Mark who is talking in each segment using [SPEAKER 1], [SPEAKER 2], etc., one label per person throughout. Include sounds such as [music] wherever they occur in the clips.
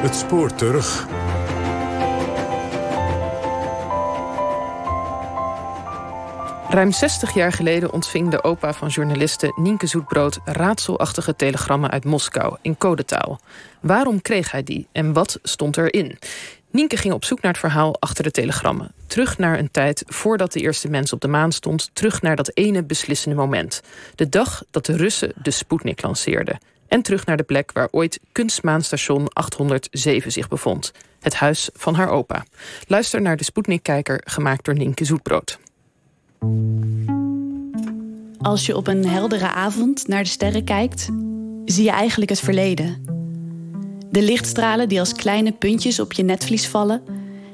[SPEAKER 1] Het spoor terug.
[SPEAKER 2] Ruim 60 jaar geleden ontving de opa van journaliste Nienke Zoetbrood raadselachtige telegrammen uit Moskou in codetaal. Waarom kreeg hij die en wat stond erin? Nienke ging op zoek naar het verhaal achter de telegrammen. Terug naar een tijd voordat de eerste mens op de maan stond. Terug naar dat ene beslissende moment. De dag dat de Russen de Sputnik lanceerden. En terug naar de plek waar ooit kunstmaanstation 807 zich bevond. Het huis van haar opa. Luister naar de Sputnik-kijker gemaakt door Nienke Zoetbrood.
[SPEAKER 3] Als je op een heldere avond naar de sterren kijkt, zie je eigenlijk het verleden. De lichtstralen die als kleine puntjes op je netvlies vallen,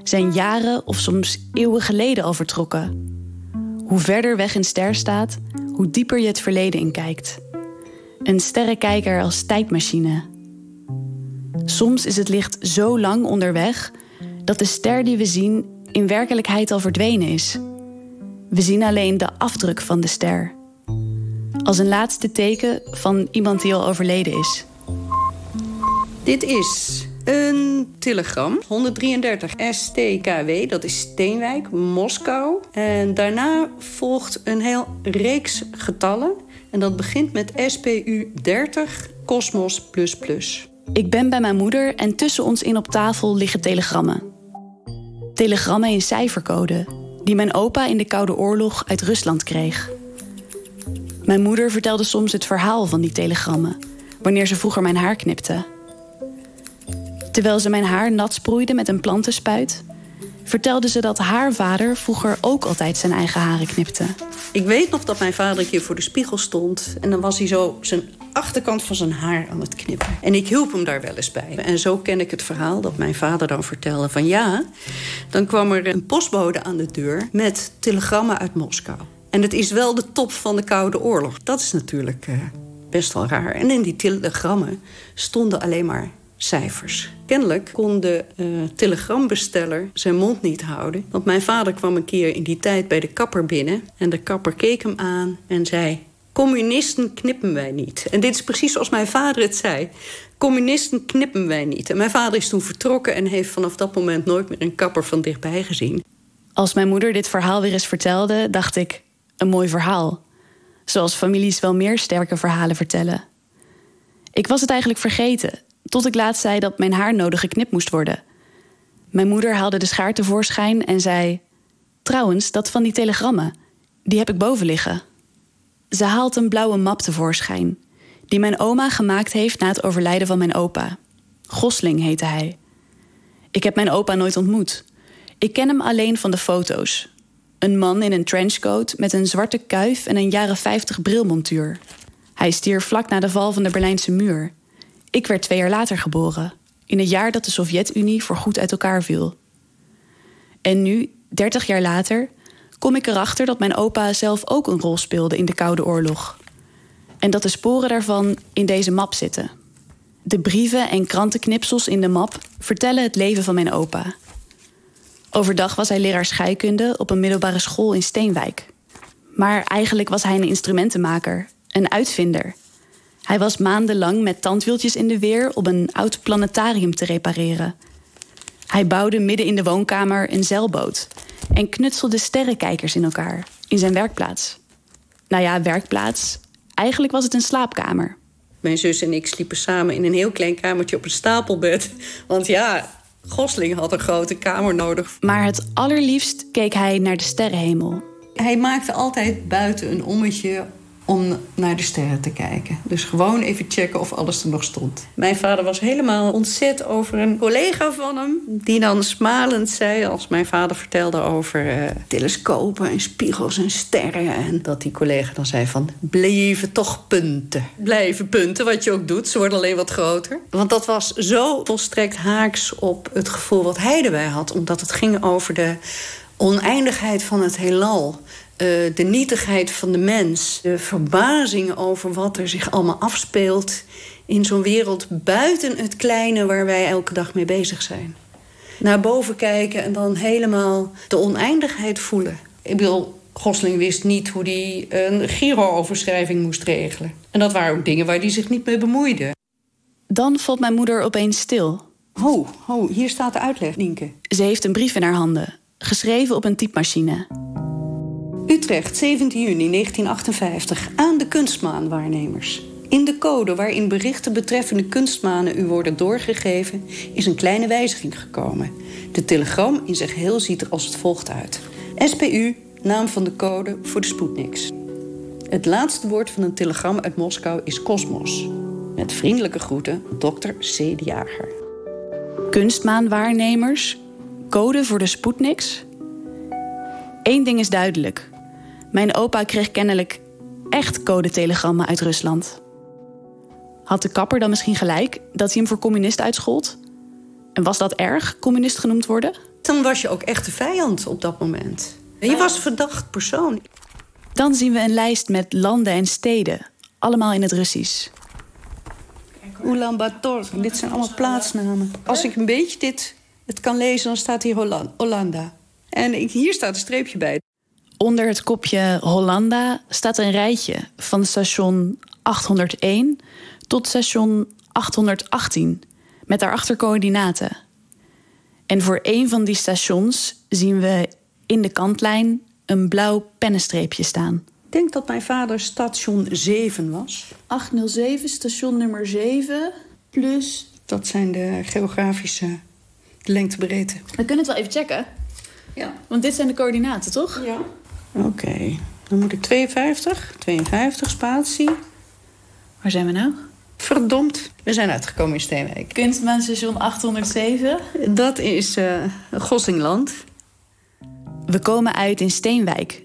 [SPEAKER 3] zijn jaren of soms eeuwen geleden al vertrokken. Hoe verder weg een ster staat, hoe dieper je het verleden inkijkt. Een sterrenkijker als tijdmachine. Soms is het licht zo lang onderweg dat de ster die we zien in werkelijkheid al verdwenen is. We zien alleen de afdruk van de ster. Als een laatste teken van iemand die al overleden is.
[SPEAKER 4] Dit is een telegram, 133 STKW, dat is Steenwijk, Moskou. En daarna volgt een heel reeks getallen. En dat begint met SPU 30 Cosmos++.
[SPEAKER 3] Ik ben bij mijn moeder en tussen ons in op tafel liggen telegrammen. Telegrammen in cijfercode, die mijn opa in de Koude Oorlog uit Rusland kreeg. Mijn moeder vertelde soms het verhaal van die telegrammen, wanneer ze vroeger mijn haar knipte. Terwijl ze mijn haar nat sproeide met een plantenspuit, vertelde ze dat haar vader vroeger ook altijd zijn eigen haren knipte.
[SPEAKER 4] Ik weet nog dat mijn vader een keer voor de spiegel stond en dan was hij zo zijn achterkant van zijn haar aan het knippen. En ik hielp hem daar wel eens bij. En zo ken ik het verhaal dat mijn vader dan vertelde van ja, dan kwam er een postbode aan de deur met telegrammen uit Moskou. En het is wel de top van de Koude Oorlog. Dat is natuurlijk uh, best wel raar. En in die telegrammen stonden alleen maar cijfers. Kennelijk kon de uh, telegrambesteller zijn mond niet houden. Want mijn vader kwam een keer in die tijd bij de kapper binnen. En de kapper keek hem aan en zei... Communisten knippen wij niet. En dit is precies zoals mijn vader het zei. Communisten knippen wij niet. En mijn vader is toen vertrokken en heeft vanaf dat moment nooit meer een kapper van dichtbij gezien.
[SPEAKER 3] Als mijn moeder dit verhaal weer eens vertelde, dacht ik: een mooi verhaal. Zoals families wel meer sterke verhalen vertellen. Ik was het eigenlijk vergeten, tot ik laatst zei dat mijn haar nodig geknipt moest worden. Mijn moeder haalde de schaar tevoorschijn en zei: Trouwens, dat van die telegrammen, die heb ik boven liggen. Ze haalt een blauwe map tevoorschijn, die mijn oma gemaakt heeft na het overlijden van mijn opa. Gosling heette hij. Ik heb mijn opa nooit ontmoet. Ik ken hem alleen van de foto's. Een man in een trenchcoat met een zwarte kuif en een jaren 50 brilmontuur. Hij stierf vlak na de val van de Berlijnse muur. Ik werd twee jaar later geboren, in het jaar dat de Sovjet-Unie voorgoed uit elkaar viel. En nu, dertig jaar later, kom ik erachter dat mijn opa zelf ook een rol speelde in de Koude Oorlog. En dat de sporen daarvan in deze map zitten. De brieven en krantenknipsels in de map vertellen het leven van mijn opa. Overdag was hij leraar scheikunde op een middelbare school in Steenwijk. Maar eigenlijk was hij een instrumentenmaker, een uitvinder. Hij was maandenlang met tandwieltjes in de weer om een oud planetarium te repareren. Hij bouwde midden in de woonkamer een zeilboot en knutselde sterrenkijkers in elkaar in zijn werkplaats. Nou ja, werkplaats. Eigenlijk was het een slaapkamer.
[SPEAKER 4] Mijn zus en ik sliepen samen in een heel klein kamertje op een stapelbed. Want ja, Gosling had een grote kamer nodig.
[SPEAKER 3] Maar het allerliefst keek hij naar de sterrenhemel.
[SPEAKER 4] Hij maakte altijd buiten een ommetje om naar de sterren te kijken. Dus gewoon even checken of alles er nog stond. Mijn vader was helemaal ontzet over een collega van hem... die dan smalend zei, als mijn vader vertelde over uh, telescopen... en spiegels en sterren... en dat die collega dan zei van... blijven toch punten. Blijven punten, wat je ook doet. Ze worden alleen wat groter. Want dat was zo volstrekt haaks op het gevoel wat hij erbij had... omdat het ging over de oneindigheid van het heelal... Uh, de nietigheid van de mens. De verbazing over wat er zich allemaal afspeelt in zo'n wereld buiten het kleine waar wij elke dag mee bezig zijn. Naar boven kijken en dan helemaal de oneindigheid voelen. Ik bedoel, Gosling wist niet hoe hij een giro-overschrijving moest regelen. En dat waren ook dingen waar hij zich niet mee bemoeide.
[SPEAKER 3] Dan valt mijn moeder opeens stil.
[SPEAKER 4] Oh, oh, hier staat de uitleg, Nienke.
[SPEAKER 3] Ze heeft een brief in haar handen, geschreven op een typemachine.
[SPEAKER 4] Utrecht, 17 juni 1958. Aan de kunstmaanwaarnemers. In de code waarin berichten betreffende kunstmanen u worden doorgegeven... is een kleine wijziging gekomen. De telegram in zijn geheel ziet er als het volgt uit. SPU, naam van de code voor de Sputniks. Het laatste woord van een telegram uit Moskou is kosmos. Met vriendelijke groeten, dokter C. de Jager.
[SPEAKER 3] Kunstmaanwaarnemers, code voor de Sputniks. Eén ding is duidelijk. Mijn opa kreeg kennelijk echt codetelegrammen uit Rusland. Had de kapper dan misschien gelijk dat hij hem voor communist uitschold? En was dat erg, communist genoemd worden?
[SPEAKER 4] Dan was je ook echt de vijand op dat moment. Je was verdacht persoon.
[SPEAKER 3] Dan zien we een lijst met landen en steden, allemaal in het Russisch.
[SPEAKER 4] Ulaanbaatar, dit zijn allemaal plaatsnamen. Als ik een beetje dit het kan lezen, dan staat hier Holland, Hollanda. En ik, hier staat een streepje bij.
[SPEAKER 3] Onder het kopje Hollanda staat een rijtje van station 801 tot station 818, met daarachter coördinaten. En voor één van die stations zien we in de kantlijn een blauw pennenstreepje staan.
[SPEAKER 4] Ik denk dat mijn vader station 7 was.
[SPEAKER 3] 807, station nummer 7, plus...
[SPEAKER 4] Dat zijn de geografische lengtebreedte.
[SPEAKER 3] We kunnen het wel even checken.
[SPEAKER 4] Ja.
[SPEAKER 3] Want dit zijn de coördinaten, toch?
[SPEAKER 4] Ja. Oké, dan moet ik 52, 52 spatie.
[SPEAKER 3] Waar zijn we nou?
[SPEAKER 4] Verdomd, we zijn uitgekomen in Steenwijk.
[SPEAKER 3] Kunstmaanstation 807.
[SPEAKER 4] Dat is uh, Gossingland.
[SPEAKER 3] We komen uit in Steenwijk,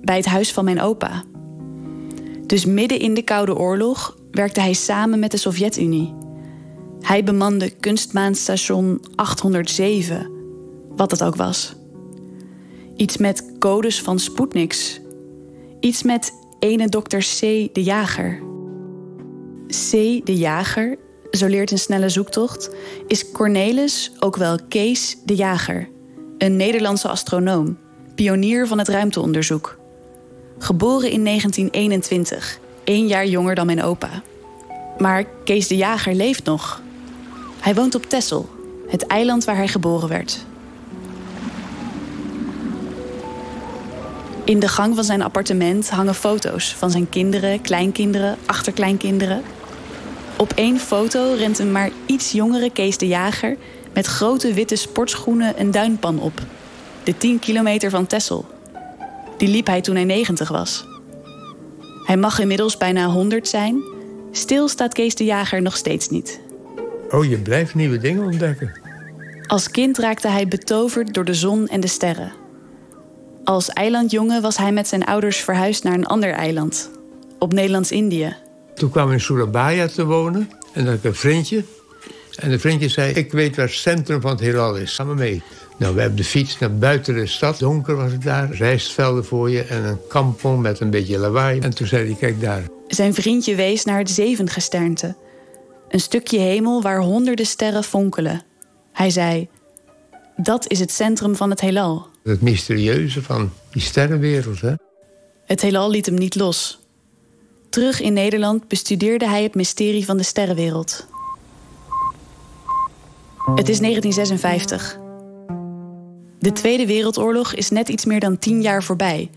[SPEAKER 3] bij het huis van mijn opa. Dus midden in de Koude Oorlog werkte hij samen met de Sovjet-Unie. Hij bemande kunstmaanstation 807, wat dat ook was. Iets met codes van Sputniks. Iets met ene dokter C. de Jager. C. de Jager, zo leert een snelle zoektocht, is Cornelis, ook wel Kees de Jager. Een Nederlandse astronoom, pionier van het ruimteonderzoek. Geboren in 1921, één jaar jonger dan mijn opa. Maar Kees de Jager leeft nog. Hij woont op Texel, het eiland waar hij geboren werd. In de gang van zijn appartement hangen foto's van zijn kinderen, kleinkinderen, achterkleinkinderen. Op één foto rent een maar iets jongere Kees de Jager met grote witte sportschoenen een duinpan op. De 10 kilometer van Texel. Die liep hij toen hij 90 was. Hij mag inmiddels bijna 100 zijn. Stil staat Kees de Jager nog steeds niet.
[SPEAKER 1] Oh, je blijft nieuwe dingen ontdekken.
[SPEAKER 3] Als kind raakte hij betoverd door de zon en de sterren. Als eilandjongen was hij met zijn ouders verhuisd naar een ander eiland, op Nederlands-Indië.
[SPEAKER 1] Toen kwam ik in Surabaya te wonen en dan had ik een vriendje. En de vriendje zei, ik weet waar het centrum van het heelal is. Ga maar mee. Nou, we hebben de fiets naar buiten de stad. Donker was het daar. Rijstvelden voor je en een kampong met een beetje lawaai. En toen zei hij, kijk daar.
[SPEAKER 3] Zijn vriendje wees naar het zevengesternte. Een stukje hemel waar honderden sterren fonkelen. Hij zei, dat is het centrum van het heelal.
[SPEAKER 1] Het mysterieuze van die sterrenwereld, hè?
[SPEAKER 3] Het heelal liet hem niet los. Terug in Nederland bestudeerde hij het mysterie van de sterrenwereld. Het is 1956. De Tweede Wereldoorlog is net iets meer dan tien jaar voorbij.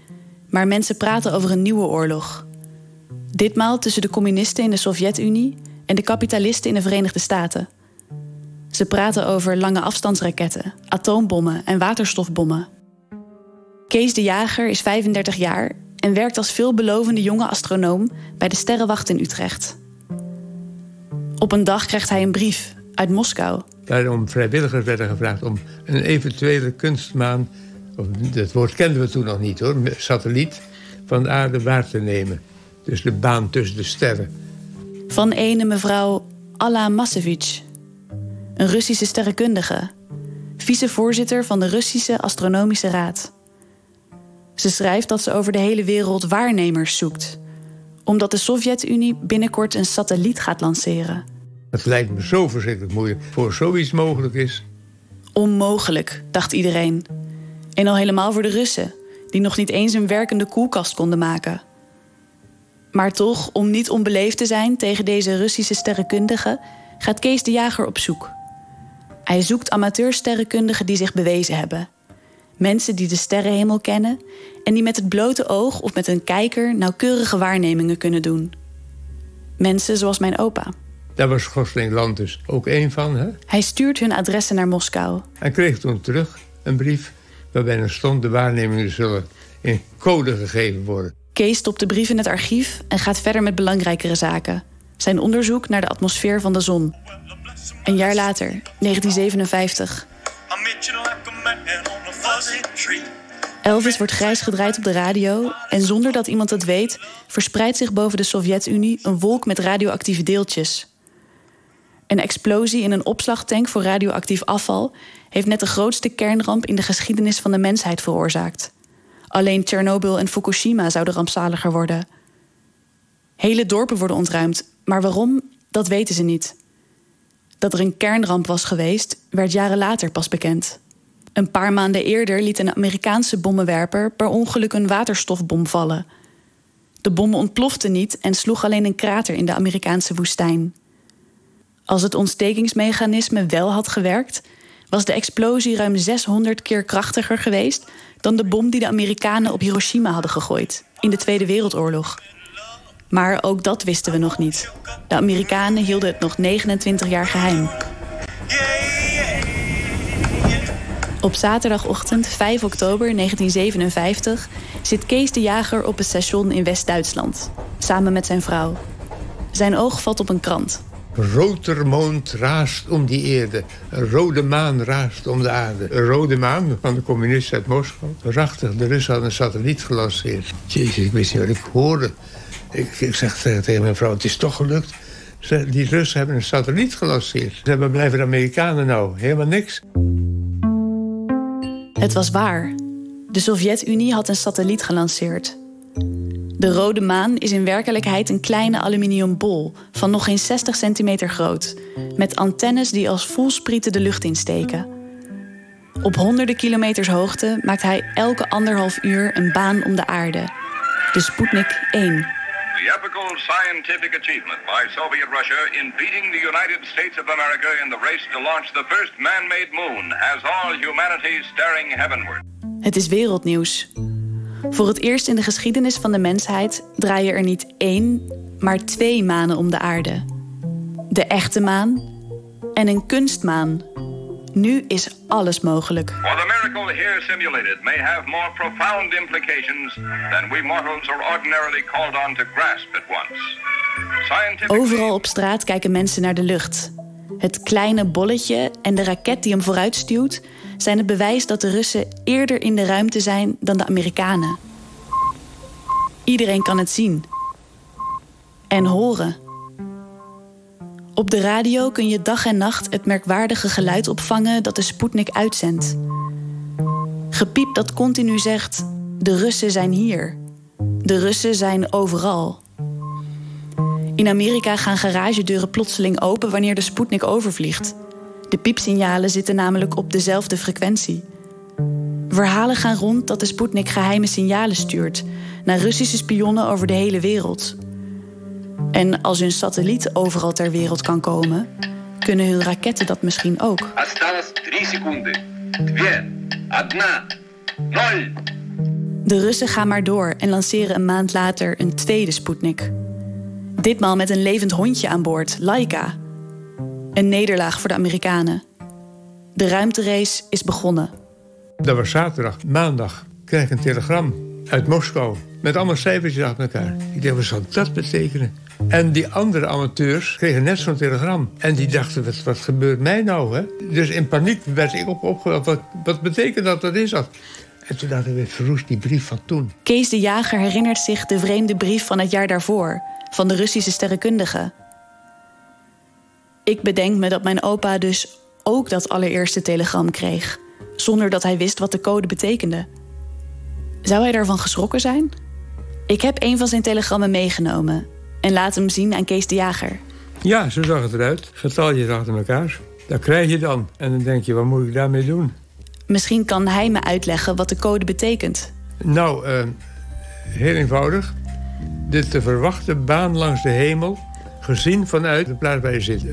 [SPEAKER 3] Maar mensen praten over een nieuwe oorlog. Ditmaal tussen de communisten in de Sovjet-Unie en de kapitalisten in de Verenigde Staten. Ze praten over lange afstandsraketten, atoombommen en waterstofbommen. Kees de Jager is 35 jaar en werkt als veelbelovende jonge astronoom bij de Sterrenwacht in Utrecht. Op een dag krijgt hij een brief uit Moskou.
[SPEAKER 1] Waarom vrijwilligers werden gevraagd om een eventuele kunstmaan, of dat woord kenden we toen nog niet hoor, satelliet van de aarde waar te nemen. Dus de baan tussen de sterren.
[SPEAKER 3] Van ene mevrouw Alla Massevich, een Russische sterrenkundige, vicevoorzitter van de Russische Astronomische Raad. Ze schrijft dat ze over de hele wereld waarnemers zoekt, omdat de Sovjet-Unie binnenkort een satelliet gaat lanceren.
[SPEAKER 1] Het lijkt me zo verschrikkelijk moeilijk voor zoiets mogelijk is.
[SPEAKER 3] Onmogelijk, dacht iedereen. En al helemaal voor de Russen, die nog niet eens een werkende koelkast konden maken. Maar toch, om niet onbeleefd te zijn tegen deze Russische sterrenkundige, gaat Kees de Jager op zoek. Hij zoekt amateursterrenkundigen die zich bewezen hebben. Mensen die de sterrenhemel kennen en die met het blote oog of met een kijker nauwkeurige waarnemingen kunnen doen. Mensen zoals mijn opa.
[SPEAKER 1] Daar was Gosling Land dus ook één van. Hè?
[SPEAKER 3] Hij stuurt hun adressen naar Moskou.
[SPEAKER 1] Hij kreeg toen terug een brief waarbij er stond... de waarnemingen zullen in code gegeven worden.
[SPEAKER 3] Kees stopt de brief in het archief en gaat verder met belangrijkere zaken. Zijn onderzoek naar de atmosfeer van de zon. Een jaar later, 1957. Elvis wordt grijs gedraaid op de radio en zonder dat iemand het weet, verspreidt zich boven de Sovjet-Unie een wolk met radioactieve deeltjes. Een explosie in een opslagtank voor radioactief afval heeft net de grootste kernramp in de geschiedenis van de mensheid veroorzaakt. Alleen Tsjernobyl en Fukushima zouden rampzaliger worden. Hele dorpen worden ontruimd, maar waarom, dat weten ze niet. Dat er een kernramp was geweest, werd jaren later pas bekend. Een paar maanden eerder liet een Amerikaanse bommenwerper per ongeluk een waterstofbom vallen. De bom ontplofte niet en sloeg alleen een krater in de Amerikaanse woestijn. Als het ontstekingsmechanisme wel had gewerkt, was de explosie ruim 600 keer krachtiger geweest dan de bom die de Amerikanen op Hiroshima hadden gegooid in de Tweede Wereldoorlog. Maar ook dat wisten we nog niet. De Amerikanen hielden het nog 29 jaar geheim. Op zaterdagochtend 5 oktober 1957 zit Kees de Jager op het station in West-Duitsland, samen met zijn vrouw. Zijn oog valt op een krant.
[SPEAKER 1] Rotermond raast om die eerde. Een rode maan raast om de aarde. Een rode maan van de communisten uit Moskou. Prachtig, de Russen hadden een satelliet gelanceerd. Jezus, ik wist niet wat ik hoorde. Ik, ik zeg tegen mijn vrouw, het is toch gelukt. Die Russen hebben een satelliet gelanceerd. Ze hebben blijven de Amerikanen nou. Helemaal niks.
[SPEAKER 3] Het was waar. De Sovjet-Unie had een satelliet gelanceerd. De rode maan is in werkelijkheid een kleine aluminium bol van nog geen 60 centimeter groot, met antennes die als voelsprieten de lucht insteken. Op honderden kilometers hoogte maakt hij elke anderhalf uur een baan om de aarde. De Sputnik 1. The epical scientific achievement by Soviet Russia in beating the United States of America in the race to launch the first man-made moon has all humanity staring heavenward. Het is wereldnieuws. Voor het eerst in de geschiedenis van de mensheid draaien er niet één, maar twee manen om de aarde. De echte maan en een kunstmaan. Nu is alles mogelijk. For the miracle here simulated may have more profound implications than we mortals are ordinarily called on to grasp at once. Overal op straat kijken mensen naar de lucht. Het kleine bolletje en de raket die hem vooruitstuwt zijn het bewijs dat de Russen eerder in de ruimte zijn dan de Amerikanen. Iedereen kan het zien en horen. Op de radio kun je dag en nacht het merkwaardige geluid opvangen dat de Sputnik uitzendt. Gepiep dat continu zegt: de Russen zijn hier. De Russen zijn overal. In Amerika gaan garagedeuren plotseling open wanneer de Sputnik overvliegt. De piepsignalen zitten namelijk op dezelfde frequentie. Verhalen gaan rond dat de Sputnik geheime signalen stuurt naar Russische spionnen over de hele wereld. En als hun satelliet overal ter wereld kan komen, kunnen hun raketten dat misschien ook. De Russen gaan maar door en lanceren een maand later een tweede Sputnik. Ditmaal met een levend hondje aan boord, Laika. Een nederlaag voor de Amerikanen. De ruimterace is begonnen.
[SPEAKER 1] Dat was zaterdag. Maandag krijg ik een telegram uit Moskou. Met allemaal cijfertjes achter elkaar. Ik dacht, wat zou dat betekenen? En die andere amateurs kregen net zo'n telegram. En die dachten, wat, gebeurt mij nou? Hè? Dus in paniek werd ik op. Wat, betekent dat? Wat is dat? En toen dachten we, verroest die brief van toen.
[SPEAKER 3] Kees de Jager herinnert zich de vreemde brief van het jaar daarvoor. Van de Russische sterrenkundige. Ik bedenk me dat mijn opa dus ook dat allereerste telegram kreeg. Zonder dat hij wist wat de code betekende. Zou hij daarvan geschrokken zijn? Ik heb een van zijn telegrammen meegenomen en laat hem zien aan Kees de Jager.
[SPEAKER 1] Ja, zo zag het eruit. Getalletjes achter elkaar. Dat krijg je dan. En dan denk je, wat moet ik daarmee doen?
[SPEAKER 3] Misschien kan hij me uitleggen wat de code betekent.
[SPEAKER 1] Nou, uh, heel eenvoudig. De te verwachte baan langs de hemel gezien vanuit de plaats waar je zit.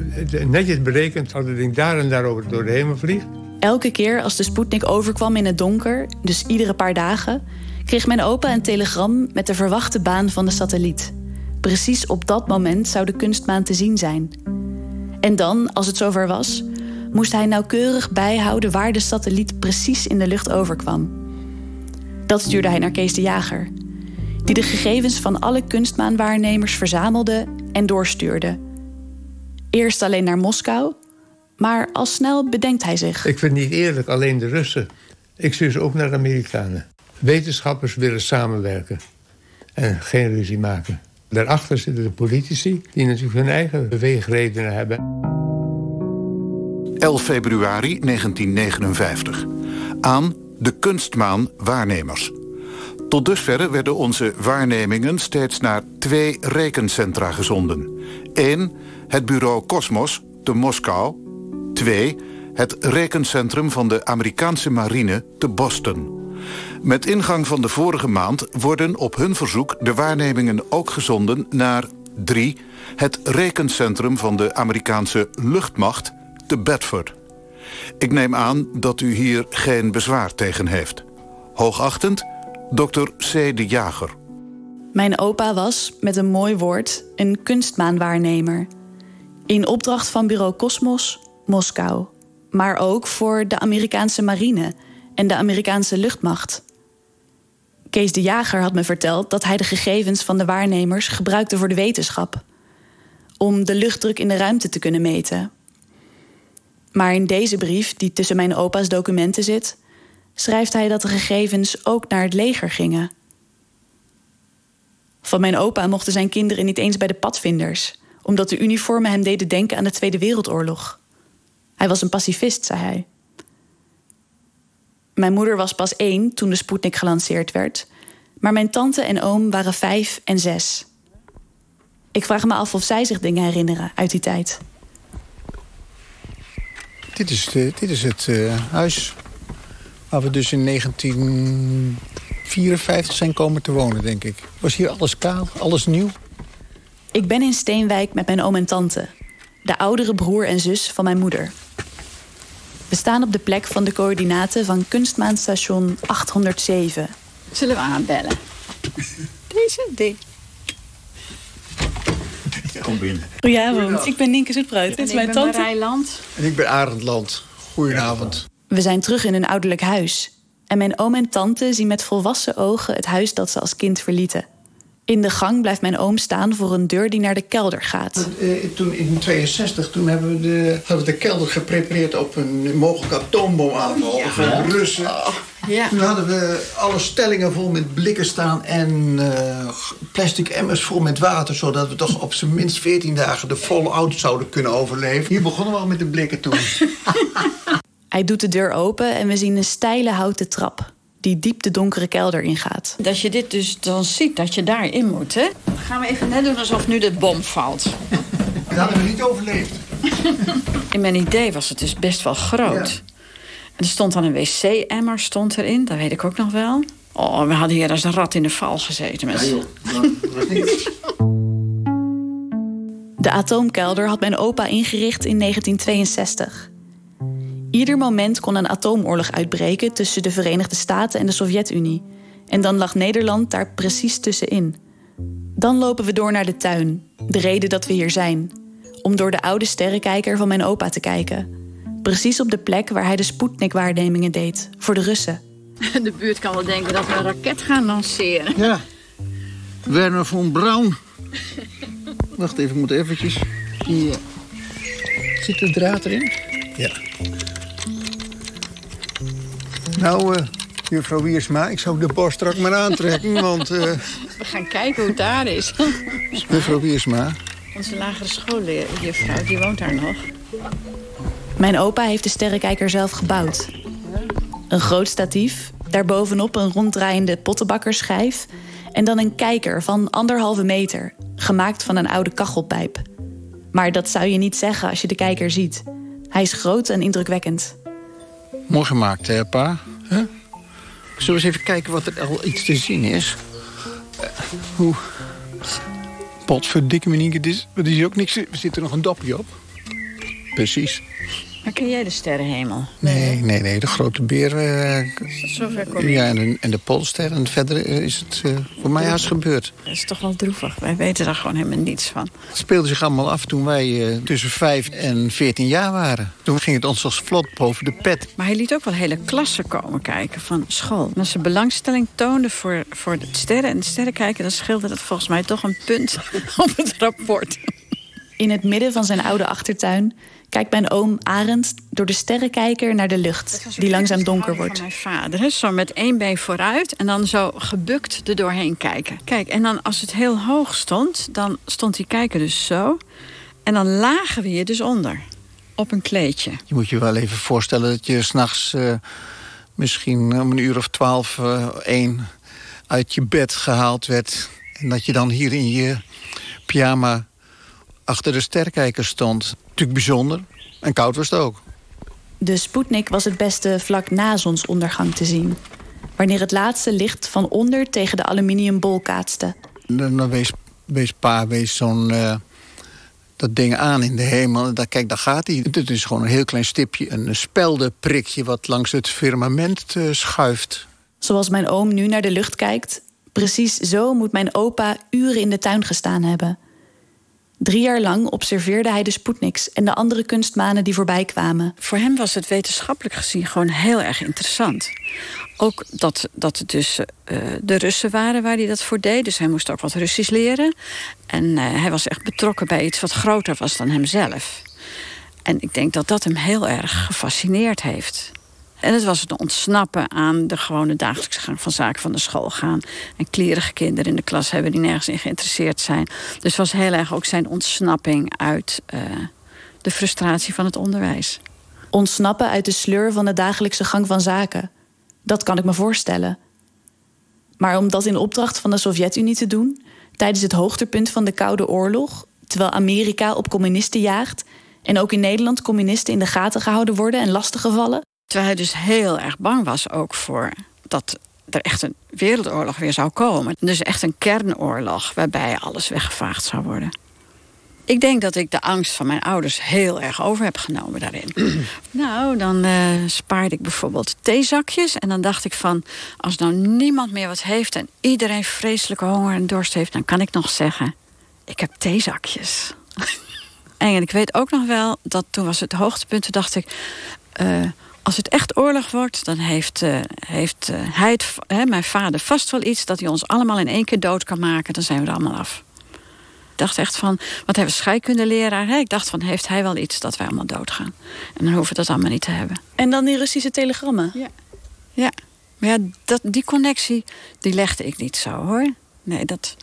[SPEAKER 1] Netjes berekend als het ding daar en daar over door de hemel vliegt.
[SPEAKER 3] Elke keer als de Sputnik overkwam in het donker, dus iedere paar dagen, kreeg mijn opa een telegram met de verwachte baan van de satelliet. Precies op dat moment zou de kunstmaan te zien zijn. En dan, als het zover was, moest hij nauwkeurig bijhouden waar de satelliet precies in de lucht overkwam. Dat stuurde hij naar Kees de Jager, die de gegevens van alle kunstmaanwaarnemers verzamelde en doorstuurde. Eerst alleen naar Moskou, maar al snel bedenkt hij zich.
[SPEAKER 1] Ik vind niet eerlijk alleen de Russen. Ik stuur ze ook naar de Amerikanen. Wetenschappers willen samenwerken en geen ruzie maken. Daarachter zitten de politici die natuurlijk hun eigen beweegredenen hebben.
[SPEAKER 5] 11 februari 1959. Aan de kunstmaan waarnemers. Tot dusver werden onze waarnemingen steeds naar twee rekencentra gezonden. 1. Het bureau Cosmos te Moskou. 2. Het rekencentrum van de Amerikaanse marine te Boston. Met ingang van de vorige maand worden op hun verzoek de waarnemingen ook gezonden naar 3. Het rekencentrum van de Amerikaanse luchtmacht te Bedford. Ik neem aan dat u hier geen bezwaar tegen heeft. Hoogachtend, Dr. C. de Jager.
[SPEAKER 3] Mijn opa was, met een mooi woord, een kunstmaanwaarnemer. In opdracht van bureau Cosmos, Moskou. Maar ook voor de Amerikaanse marine en de Amerikaanse luchtmacht. Kees de Jager had me verteld dat hij de gegevens van de waarnemers gebruikte voor de wetenschap. Om de luchtdruk in de ruimte te kunnen meten. Maar in deze brief, die tussen mijn opa's documenten zit, schrijft hij dat de gegevens ook naar het leger gingen. Van mijn opa mochten zijn kinderen niet eens bij de padvinders, omdat de uniformen hem deden denken aan de Tweede Wereldoorlog. Hij was een pacifist, zei hij. Mijn moeder was pas één toen de Sputnik gelanceerd werd, maar mijn tante en oom waren vijf en zes. Ik vraag me af of zij zich dingen herinneren uit die tijd.
[SPEAKER 6] Dit is, de, dit is het uh, huis waar we dus in 1954 zijn komen te wonen, denk ik. Was hier alles kaal, alles nieuw?
[SPEAKER 3] Ik ben in Steenwijk met mijn oom en tante. De oudere broer en zus van mijn moeder. We staan op de plek van de coördinaten van kunstmaanstation 807.
[SPEAKER 4] Zullen we aanbellen? Deze ding.
[SPEAKER 6] Kom binnen.
[SPEAKER 3] Goedenavond, ik ben Nienke Zoetbruid. Dit is mijn tante.
[SPEAKER 4] Rijland.
[SPEAKER 6] En ik ben Arend Land. Goedenavond.
[SPEAKER 3] We zijn terug in een ouderlijk huis. En mijn oom en tante zien met volwassen ogen het huis dat ze als kind verlieten. In de gang blijft mijn oom staan voor een deur die naar de kelder gaat.
[SPEAKER 6] Uh, toen in 62 toen hebben we de, hadden we de kelder geprepareerd op een mogelijke atoomboomaanval oh, ja. van de Russen. Oh, ja. Toen hadden we alle stellingen vol met blikken staan en uh, plastic emmers vol met water, zodat we toch op zijn minst 14 dagen de volle oud zouden kunnen overleven. Hier begonnen we al met de blikken toen. [laughs] [laughs]
[SPEAKER 3] Hij doet de deur open en we zien een steile houten trap die diep de donkere kelder ingaat.
[SPEAKER 4] Dat je dit dus dan ziet, dat je daarin moet, hè? Dan gaan we even net doen alsof nu de bom valt. [laughs]
[SPEAKER 6] Dat hadden we niet overleefd.
[SPEAKER 4] In mijn idee was het dus best wel groot. Ja. Er stond dan een wc-emmer stond erin, dat weet ik ook nog wel. Oh, we hadden hier als een rat in de val gezeten. Met... Ja,
[SPEAKER 3] de atoomkelder had mijn opa ingericht in 1962. Ieder moment kon een atoomoorlog uitbreken tussen de Verenigde Staten en de Sovjet-Unie. En dan lag Nederland daar precies tussenin. Dan lopen we door naar de tuin, de reden dat we hier zijn. Om door de oude sterrenkijker van mijn opa te kijken. Precies op de plek waar hij de Sputnik-waarnemingen deed, voor de Russen. [laughs]
[SPEAKER 4] De buurt kan wel denken dat we een raket gaan lanceren.
[SPEAKER 6] Ja, Werner von Braun. Wacht even, ik moet eventjes... Hier. Zit de draad erin? Ja. Nou, uh, juffrouw Wiersma, ik zou de borst strak maar aantrekken, [laughs] want... Uh...
[SPEAKER 4] We gaan kijken hoe het daar is. [laughs]
[SPEAKER 6] juffrouw Wiersma.
[SPEAKER 4] Onze lagere schooljuffrouw, die woont daar nog.
[SPEAKER 3] Mijn opa heeft de sterrenkijker zelf gebouwd. Een groot statief, daarbovenop een ronddraaiende pottenbakkerschijf... en dan een kijker van anderhalve meter, gemaakt van een oude kachelpijp. Maar dat zou je niet zeggen als je de kijker ziet. Hij is groot en indrukwekkend.
[SPEAKER 6] Mooi gemaakt, hè, pa? Zullen we eens even kijken wat er al iets te zien is? Uh, hoe... Potverdikke me niet, is, is ook niks. Er zit er nog een dopje op. Precies.
[SPEAKER 7] Maar ken jij de sterrenhemel?
[SPEAKER 6] Nee, nee, nee. De grote beer... Uh,
[SPEAKER 7] Zover kom
[SPEAKER 6] Ja, en de, en de Poolster. En verder is het uh, voor mij haast gebeurd.
[SPEAKER 7] Dat is toch wel droevig. Wij weten daar gewoon helemaal niets van.
[SPEAKER 6] Het speelde zich allemaal af toen wij uh, tussen 5 en 14 jaar waren. Toen ging het ons als vlot boven de pet.
[SPEAKER 7] Maar hij liet ook wel hele klassen komen kijken van school. En als ze belangstelling toonde voor, voor de sterren en de sterren kijken... dan scheelde dat volgens mij toch een punt [laughs] op het rapport.
[SPEAKER 3] In het midden van zijn oude achtertuin kijkt mijn oom Arend door de sterrenkijker naar de lucht, die langzaam donker wordt.
[SPEAKER 7] Van mijn vader, zo met één been vooruit en dan zo gebukt er doorheen kijken. Kijk, en dan als het heel hoog stond, dan stond die kijker dus zo. En dan lagen we hier dus onder, op een kleedje.
[SPEAKER 6] Je moet je wel even voorstellen dat je s'nachts uh, misschien om een uur of twaalf, uh, één uit je bed gehaald werd. En dat je dan hier in je pyjama achter de sterkijker stond. Natuurlijk bijzonder. En koud was het ook.
[SPEAKER 3] De Sputnik was het beste vlak na zonsondergang te zien. Wanneer het laatste licht van onder tegen de aluminiumbol kaatste.
[SPEAKER 6] Dan wees, wees pa wees zo'n... Uh, dat ding aan in de hemel. Daar, kijk, daar gaat hij. Het is gewoon een heel klein stipje, een speldenprikje... wat langs het firmament uh, schuift.
[SPEAKER 3] Zoals mijn oom nu naar de lucht kijkt... precies zo moet mijn opa uren in de tuin gestaan hebben... Drie jaar lang observeerde hij de Sputniks en de andere kunstmanen die voorbij kwamen.
[SPEAKER 7] Voor hem was het wetenschappelijk gezien gewoon heel erg interessant. Ook dat, dat het dus uh, de Russen waren waar hij dat voor deed. Dus hij moest ook wat Russisch leren. En uh, hij was echt betrokken bij iets wat groter was dan hemzelf. En ik denk dat dat hem heel erg gefascineerd heeft. En het was het ontsnappen aan de gewone dagelijkse gang van zaken van de school gaan. En klierige kinderen in de klas hebben die nergens in geïnteresseerd zijn. Dus het was heel erg ook zijn ontsnapping uit uh, de frustratie van het onderwijs.
[SPEAKER 3] Ontsnappen uit de sleur van de dagelijkse gang van zaken. Dat kan ik me voorstellen. Maar om dat in opdracht van de Sovjet-Unie te doen, tijdens het hoogtepunt van de Koude Oorlog, terwijl Amerika op communisten jaagt en ook in Nederland communisten in de gaten gehouden worden en lastiggevallen,
[SPEAKER 7] Terwijl hij dus heel erg bang was ook voor dat er echt een wereldoorlog weer zou komen. Dus echt een kernoorlog waarbij alles weggevaagd zou worden. Ik denk dat ik de angst van mijn ouders heel erg over heb genomen daarin. [clears throat] nou, dan uh, spaarde ik bijvoorbeeld theezakjes. En dan dacht ik van, als nou niemand meer wat heeft... en iedereen vreselijke honger en dorst heeft... dan kan ik nog zeggen, ik heb theezakjes. [laughs] en ik weet ook nog wel dat toen was het hoogtepunt... toen dacht ik, uh, als het echt oorlog wordt, dan heeft, uh, heeft uh, hij het, hè, mijn vader vast wel iets... dat hij ons allemaal in één keer dood kan maken. Dan zijn we er allemaal af. Ik dacht echt van, wat hebben scheikundeleraar? Hè? Ik dacht van, heeft hij wel iets dat wij allemaal doodgaan? En dan hoeven we dat allemaal niet te hebben.
[SPEAKER 3] En dan die Russische telegrammen?
[SPEAKER 7] Ja. Ja, maar ja, dat, die connectie, die legde ik niet zo, hoor. Nee, dat...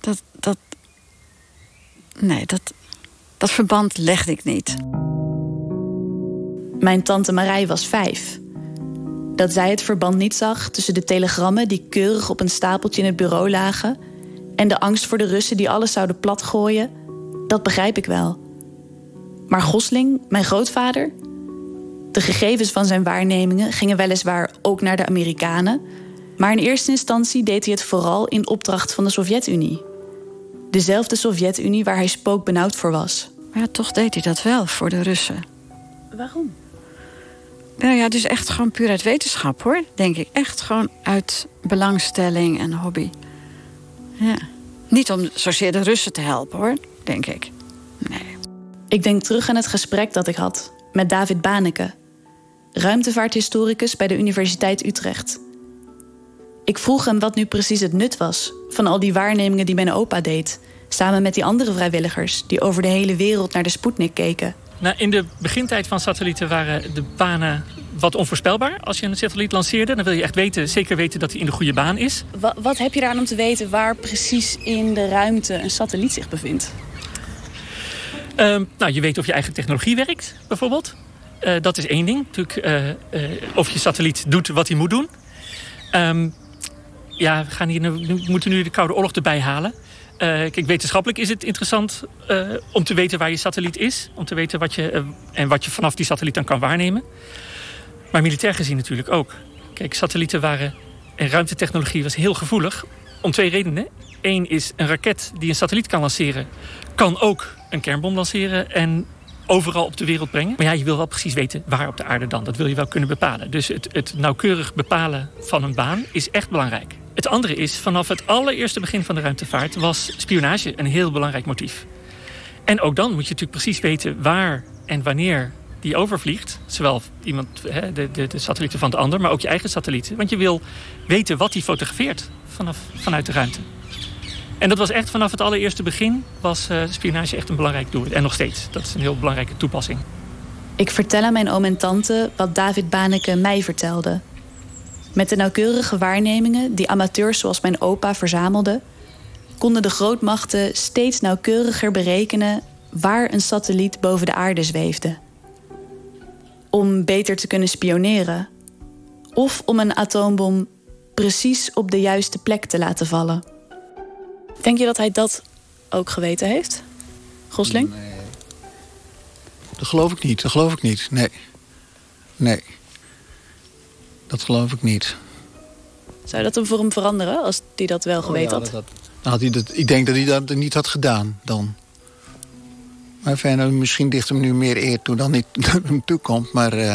[SPEAKER 7] Dat... dat nee, dat... Dat verband legde ik niet.
[SPEAKER 3] Mijn tante Marij was vijf. Dat zij het verband niet zag tussen de telegrammen die keurig op een stapeltje in het bureau lagen en de angst voor de Russen die alles zouden platgooien, dat begrijp ik wel. Maar Gosling, mijn grootvader, de gegevens van zijn waarnemingen gingen weliswaar ook naar de Amerikanen, maar in eerste instantie deed hij het vooral in opdracht van de Sovjet-Unie. Dezelfde Sovjet-Unie waar hij spookbenauwd voor was.
[SPEAKER 7] Maar ja, toch deed hij dat wel voor de Russen.
[SPEAKER 3] Waarom?
[SPEAKER 7] Nou ja, dus echt gewoon puur uit wetenschap hoor, denk ik. Echt gewoon uit belangstelling en hobby. Ja. Niet om zozeer de Russen te helpen hoor, denk ik. Nee.
[SPEAKER 3] Ik denk terug aan het gesprek dat ik had met David Baneke, ruimtevaarthistoricus bij de Universiteit Utrecht. Ik vroeg hem wat nu precies het nut was van al die waarnemingen die mijn opa deed, samen met die andere vrijwilligers die over de hele wereld naar de Sputnik keken.
[SPEAKER 8] Nou, in de begintijd van satellieten waren de banen wat onvoorspelbaar. Als je een satelliet lanceerde, dan wil je echt weten, zeker weten dat hij in de goede baan is.
[SPEAKER 3] Wat, wat heb je daar aan om te weten waar precies in de ruimte een satelliet zich bevindt?
[SPEAKER 8] Um, nou, je weet of je eigen technologie werkt, bijvoorbeeld. Uh, dat is één ding. Natuurlijk, uh, uh, of je satelliet doet wat hij moet doen. Um, ja, we, gaan hier, we moeten nu de Koude Oorlog erbij halen. Uh, kijk, wetenschappelijk is het interessant uh, om te weten waar je satelliet is. Om te weten wat je, uh, en wat je vanaf die satelliet dan kan waarnemen. Maar militair gezien natuurlijk ook. Kijk, satellieten waren... En ruimtetechnologie was heel gevoelig. Om twee redenen. Eén is een raket die een satelliet kan lanceren, kan ook een kernbom lanceren en overal op de wereld brengen. Maar ja, je wil wel precies weten waar op de aarde dan. Dat wil je wel kunnen bepalen. Dus het, het nauwkeurig bepalen van een baan is echt belangrijk. Het andere is, vanaf het allereerste begin van de ruimtevaart was spionage een heel belangrijk motief. En ook dan moet je natuurlijk precies weten waar en wanneer die overvliegt. Zowel iemand, de, de, de satellieten van de ander, maar ook je eigen satellieten. Want je wil weten wat die fotografeert vanaf, vanuit de ruimte. En dat was echt vanaf het allereerste begin was uh, spionage echt een belangrijk doel. En nog steeds. Dat is een heel belangrijke toepassing.
[SPEAKER 3] Ik vertel aan mijn oom en tante wat David Baneke mij vertelde. Met de nauwkeurige waarnemingen die amateurs zoals mijn opa verzamelden, konden de grootmachten steeds nauwkeuriger berekenen waar een satelliet boven de aarde zweefde. Om beter te kunnen spioneren of om een atoombom precies op de juiste plek te laten vallen. Denk je dat hij dat ook geweten heeft? Gosling?
[SPEAKER 6] Nee. Dat geloof ik niet, dat geloof ik niet. Nee. Nee. Dat geloof ik niet.
[SPEAKER 3] Zou dat hem voor hem veranderen als hij dat wel geweten oh had? Dat,
[SPEAKER 6] had hij dat, ik denk dat hij dat niet had gedaan dan. Maar fijn, misschien dicht hem nu meer eer toe dan hij [laughs] hem toekomt. Maar uh,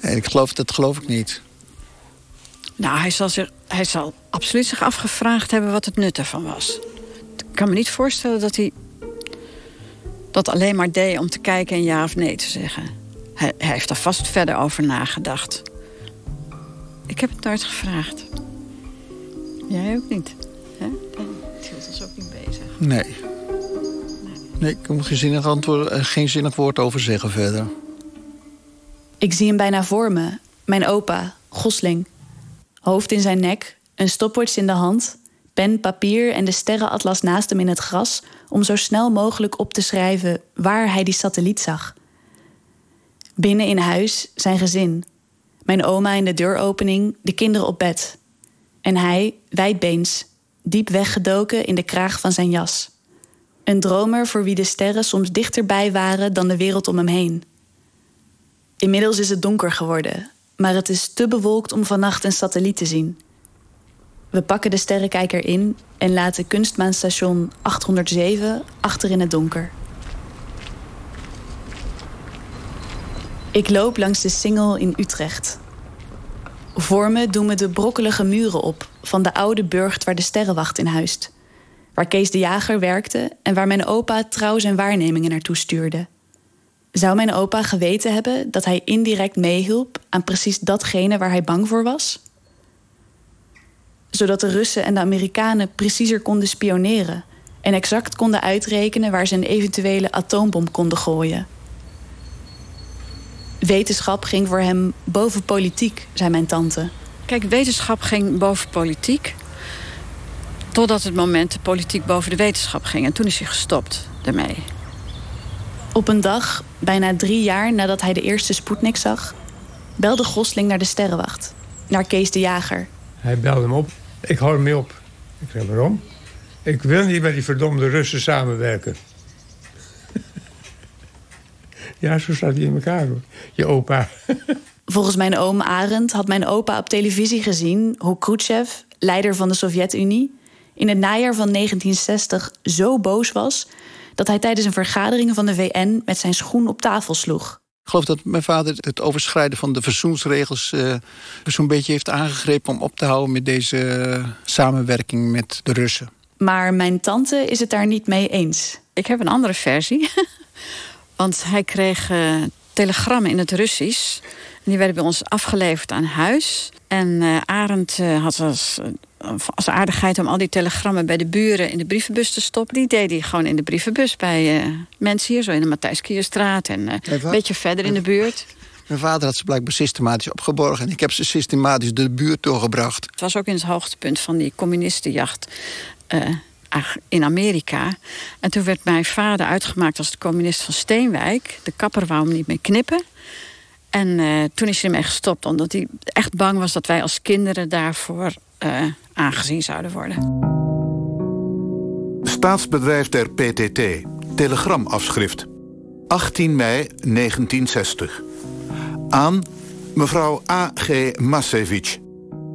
[SPEAKER 6] nee. ik geloof, dat geloof ik niet.
[SPEAKER 7] Nou, hij zal, zich, hij zal absoluut zich afgevraagd hebben wat het nut ervan was. Ik kan me niet voorstellen dat hij dat alleen maar deed om te kijken en ja of nee te zeggen. Hij, hij heeft er vast verder over nagedacht. Ik heb het nooit gevraagd. Jij ook niet. Hè? Het hield ons ook niet bezig.
[SPEAKER 6] Nee. Nee, ik kan geen zinnig, antwoord, eh, geen zinnig woord over zeggen verder.
[SPEAKER 3] Ik zie hem bijna voor me. Mijn opa, Gosling. Hoofd in zijn nek, een stopwatch in de hand, pen, papier en de sterrenatlas naast hem in het gras om zo snel mogelijk op te schrijven waar hij die satelliet zag. Binnen in huis zijn gezin. Mijn oma in de deuropening, de kinderen op bed. En hij, wijdbeens, diep weggedoken in de kraag van zijn jas. Een dromer voor wie de sterren soms dichterbij waren dan de wereld om hem heen. Inmiddels is het donker geworden maar het is te bewolkt om vannacht een satelliet te zien. We pakken de sterrenkijker in en laten kunstmaanstation 807 achter in het donker. Ik loop langs de Singel in Utrecht. Voor me doen we de brokkelige muren op van de oude burcht waar de sterrenwacht in huist. Waar Kees de Jager werkte en waar mijn opa trouw zijn waarnemingen naartoe stuurde. Zou mijn opa geweten hebben dat hij indirect meehielp aan precies datgene waar hij bang voor was? Zodat de Russen en de Amerikanen preciezer konden spioneren en exact konden uitrekenen waar ze een eventuele atoombom konden gooien. Wetenschap ging voor hem boven politiek, zei mijn tante.
[SPEAKER 7] Kijk, wetenschap ging boven politiek. Totdat het moment de politiek boven de wetenschap ging. En toen is hij gestopt daarmee.
[SPEAKER 3] Op een dag, bijna drie jaar nadat hij de eerste Sputnik zag... belde Gosling naar de sterrenwacht. Naar Kees de Jager.
[SPEAKER 1] Hij belde hem op. Ik hou hem mee op. Ik zei, waarom? Ik wil niet met die verdomde Russen samenwerken. Ja, zo staat hij in elkaar, hoor. Je opa. [laughs]
[SPEAKER 3] Volgens mijn oom Arend had mijn opa op televisie gezien... hoe Khrushchev, leider van de Sovjet-Unie... in het najaar van 1960 zo boos was dat hij tijdens een vergadering van de VN met zijn schoen op tafel sloeg.
[SPEAKER 6] Ik geloof dat mijn vader het overschrijden van de verzoensregels uh, zo'n beetje heeft aangegrepen om op te houden met deze eh, samenwerking met de Russen.
[SPEAKER 3] Maar mijn tante is het daar niet mee eens.
[SPEAKER 7] Ik heb een andere versie. Want hij kreeg uh, telegrammen in het Russisch. Die werden bij ons afgeleverd aan huis. En uh, Arend had als als aardigheid om al die telegrammen bij de buren in de brievenbus te stoppen. Die deed hij gewoon in de brievenbus bij mensen hier, zo in de Matthijs Kierstraat en een beetje verder in de buurt.
[SPEAKER 6] Mijn vader had ze blijkbaar systematisch opgeborgen en ik heb ze systematisch de buurt doorgebracht.
[SPEAKER 7] Het was ook in het hoogtepunt van die communistenjacht. Uh, in Amerika. En toen werd mijn vader uitgemaakt als de communist van Steenwijk. De kapper wou hem niet meer knippen. En uh, toen is hij ermee gestopt, omdat hij echt bang was dat wij als kinderen daarvoor uh, aangezien zouden worden.
[SPEAKER 5] Staatsbedrijf der PTT, telegramafschrift. 18 mei 1960. Aan mevrouw A.G. Masevich,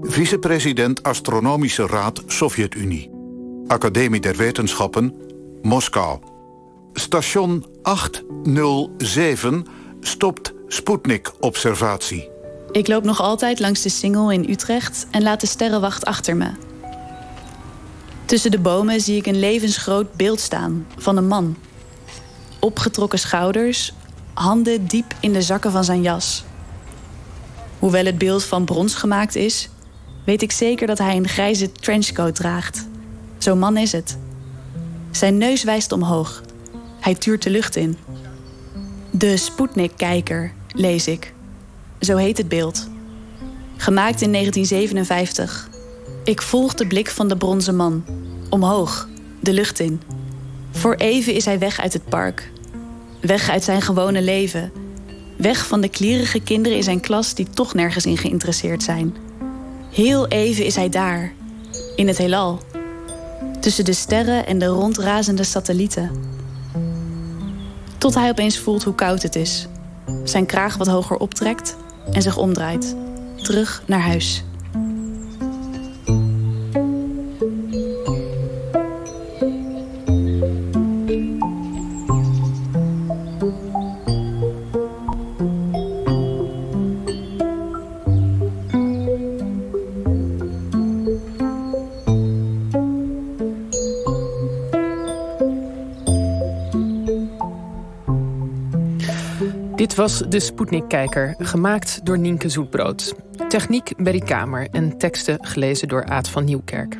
[SPEAKER 5] vicepresident Astronomische Raad Sovjet-Unie. Academie der Wetenschappen, Moskou. Station 807 stopt Sputnik-observatie.
[SPEAKER 3] Ik loop nog altijd langs de Singel in Utrecht en laat de sterrenwacht achter me. Tussen de bomen zie ik een levensgroot beeld staan van een man. Opgetrokken schouders, handen diep in de zakken van zijn jas. Hoewel het beeld van brons gemaakt is, weet ik zeker dat hij een grijze trenchcoat draagt. Zo'n man is het. Zijn neus wijst omhoog. Hij tuurt de lucht in. De Sputnik-kijker, lees ik. Zo heet het beeld. Gemaakt in 1957. Ik volg de blik van de bronzen man. Omhoog, de lucht in. Voor even is hij weg uit het park. Weg uit zijn gewone leven. Weg van de klierige kinderen in zijn klas die toch nergens in geïnteresseerd zijn. Heel even is hij daar, in het heelal. Tussen de sterren en de rondrazende satellieten. Tot hij opeens voelt hoe koud het is. Zijn kraag wat hoger optrekt en zich omdraait. Terug naar huis.
[SPEAKER 2] De Sputnik-kijker, gemaakt door Nienke Zoetbrood. Techniek Berry Kamer en teksten gelezen door Aad van Nieuwkerk.